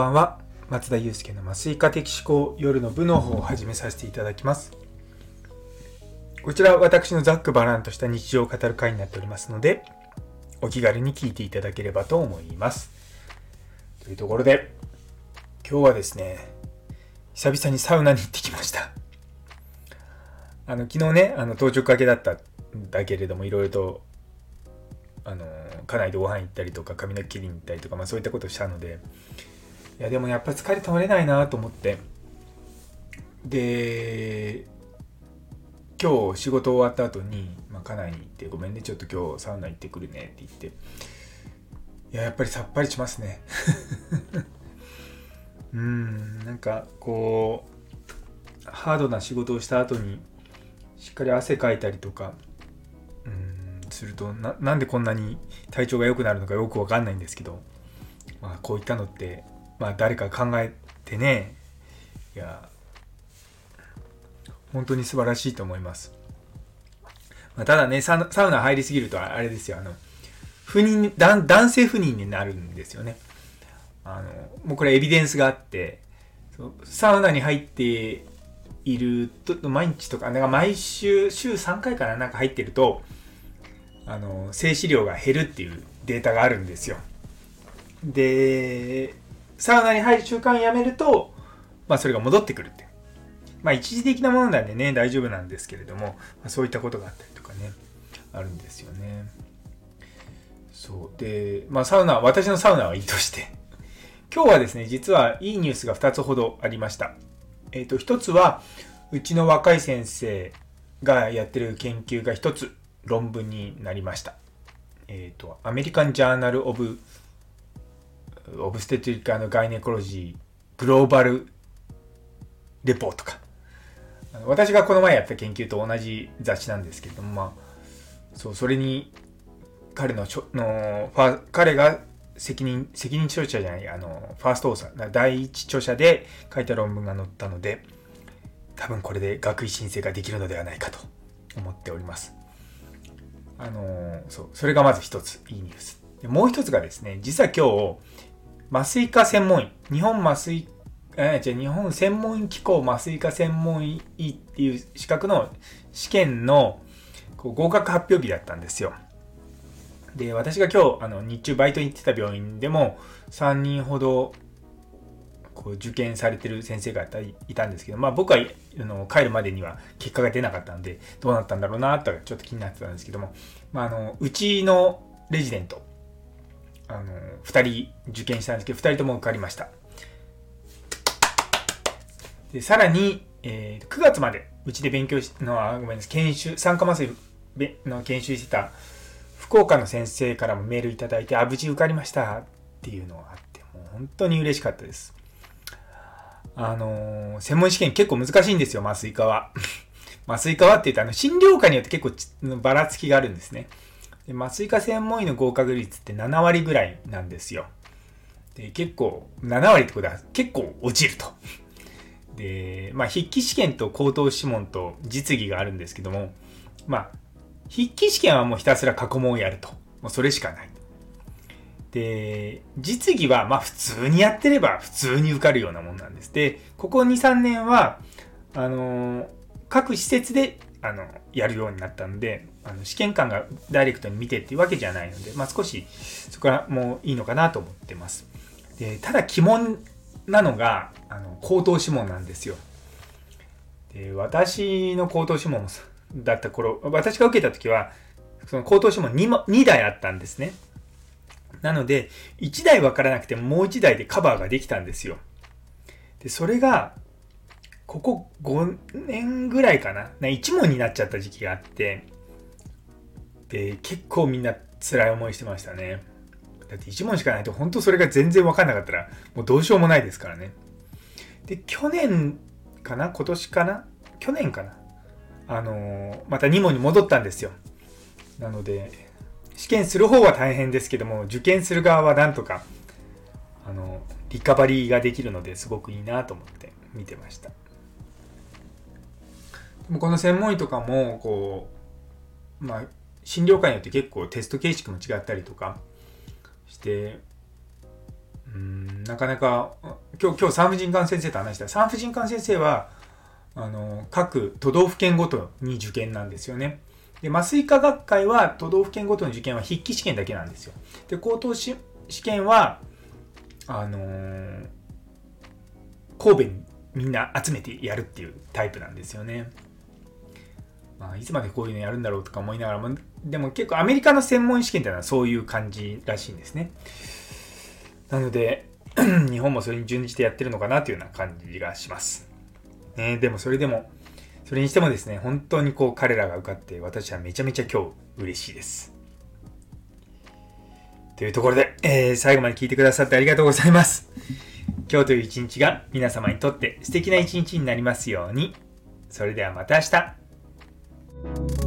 ばんは。松田祐介の麻酔科的思考夜の部の方を始めさせていただきます。こちら私のざっくばらんとした日常を語る会になっておりますのでお気軽に聞いていただければと思います。というところで今日はですね久々にサウナに行ってきました。あの昨日ねあの当直明けだったんだけれどもいろいろとあの家内でご飯行ったりとか髪の毛切りに行ったりとか、まあ、そういったことをしたのでいやでもやっぱ疲れ取れないなと思って。で今日仕事終わった後に、まあ、家内に行ってごめんねちょっと今日サウナ行ってくるねって言って。いややっぱりさっぱりしますね。うんなんかこうハードな仕事をした後にしっかり汗かいたりとかうんするとななんでこんなに体調が良くなるのかよくわかんないんですけど、まあ、こういったのって、まあ、誰か考えてね。いや本当に素晴らしいと思います、まあ、ただねサウナ入りすぎるとあれですよ。あの不妊男性不妊になるんですよね。あのもうこれエビデンスがあってサウナに入っていると毎日とかなんか毎週週3回かななんか入ってるとあの静止量が減るっていうデータがあるんですよ。でサウナに入る習慣をやめると、まあ、それが戻ってくるってまあ一時的なものなんでね大丈夫なんですけれども、まあ、そういったことがあったりとかねあるんですよね。そう。でまあサウナ私のサウナはいいとして。今日はですね実はいいニュースが2つほどありました。えっ、ー、と1つはうちの若い先生がやってる研究が1つ論文になりました。えっ、ー、と、アメリカン・ジャーナル・オブ・オブステトリカのガイネコロジー・グローバル・レポートか。私がこの前やった研究と同じ雑誌なんですけれども、まあ、そう、それに、彼のちょのファ、彼が責任、責任著者じゃない、あの、ファーストオーサー、第一著者で書いた論文が載ったので、多分これで学位申請ができるのではないかと思っております。あのそう、それがまず一つ、いいニュース。でもう一つがですね、実は今日、麻酔科専門医、日本麻酔、えじゃ日本専門医機構麻酔科専門医っていう資格の試験の合格発表日だったんですよ。で、私が今日、あの、日中バイトに行ってた病院でも、3人ほど、こう、受験されてる先生がいたんですけど、まあ僕は、あの、帰るまでには結果が出なかったんで、どうなったんだろうな、とちょっと気になってたんですけども、まあ、あの、うちのレジデント、あの、2人受験したんですけど、2人とも受かりました。で、さらに、えー、9月まで、うちで勉強し、の、ごめんなさい、研修、酸化麻酔の研修してた、福岡の先生からもメールいただいて、あ、無事受かりましたっていうのがあって、もう本当に嬉しかったです。あのー、専門試験結構難しいんですよ、麻酔科は。麻酔科はって言うと、あの、診療科によって結構ばらつきがあるんですね。で麻酔科専門医の合格率って7割ぐらいなんですよ。で、結構、7割ってことは結構落ちると。で、まあ、筆記試験と口頭試問と実技があるんですけども、まあ、筆記試験はもうひたすら過去問をやると。もうそれしかない。で、実技はまあ普通にやってれば普通に受かるようなもんなんです。で、ここ2、3年は、あのー、各施設で、あの、やるようになったので、あの試験官がダイレクトに見てっていうわけじゃないので、まあ少しそこはもういいのかなと思ってます。で、ただ鬼門なのが、あの、口頭諮問なんですよ。で、私の口頭諮問だった頃、私が受けた時は、その口頭諮問 2, 2台あったんですね。なので、1台分からなくてももう1台でカバーができたんですよ。で、それが、ここ5年ぐらいかな。な1問になっちゃった時期があって、で、結構みんな辛い思いしてましたね。だって1問しかないと本当それが全然分かんなかったらもうどうしようもないですからね。で、去年かな？今年かな？去年かな？あの、また2問に戻ったんですよ。なので、試験する方は大変ですけども、受験する側はなんとか、あの、リカバリーができるのですごくいいなと思って見てました。この専門医とかも、こう、まあ、診療科によって結構テスト形式も違ったりとかして、うんなかなか今日今日産婦人科の先生と話した産婦人科の先生はあの各都道府県ごとに受験なんですよね。で麻酔科学会は都道府県ごとの受験は筆記試験だけなんですよ。で高等試験はあのー、神戸にみんな集めてやるっていうタイプなんですよね。まあ、いつまでこういうのやるんだろうとか思いながらも、でも結構アメリカの専門試験っていうのはそういう感じらしいんですね。なので、日本もそれに準じてやってるのかなというような感じがします。ね、でもそれでも、それにしてもですね、本当にこう彼らが受かって私はめちゃめちゃ今日嬉しいです。というところで、えー、最後まで聞いてくださってありがとうございます。今日という一日が皆様にとって素敵な一日になりますように。それではまた明日。Bye.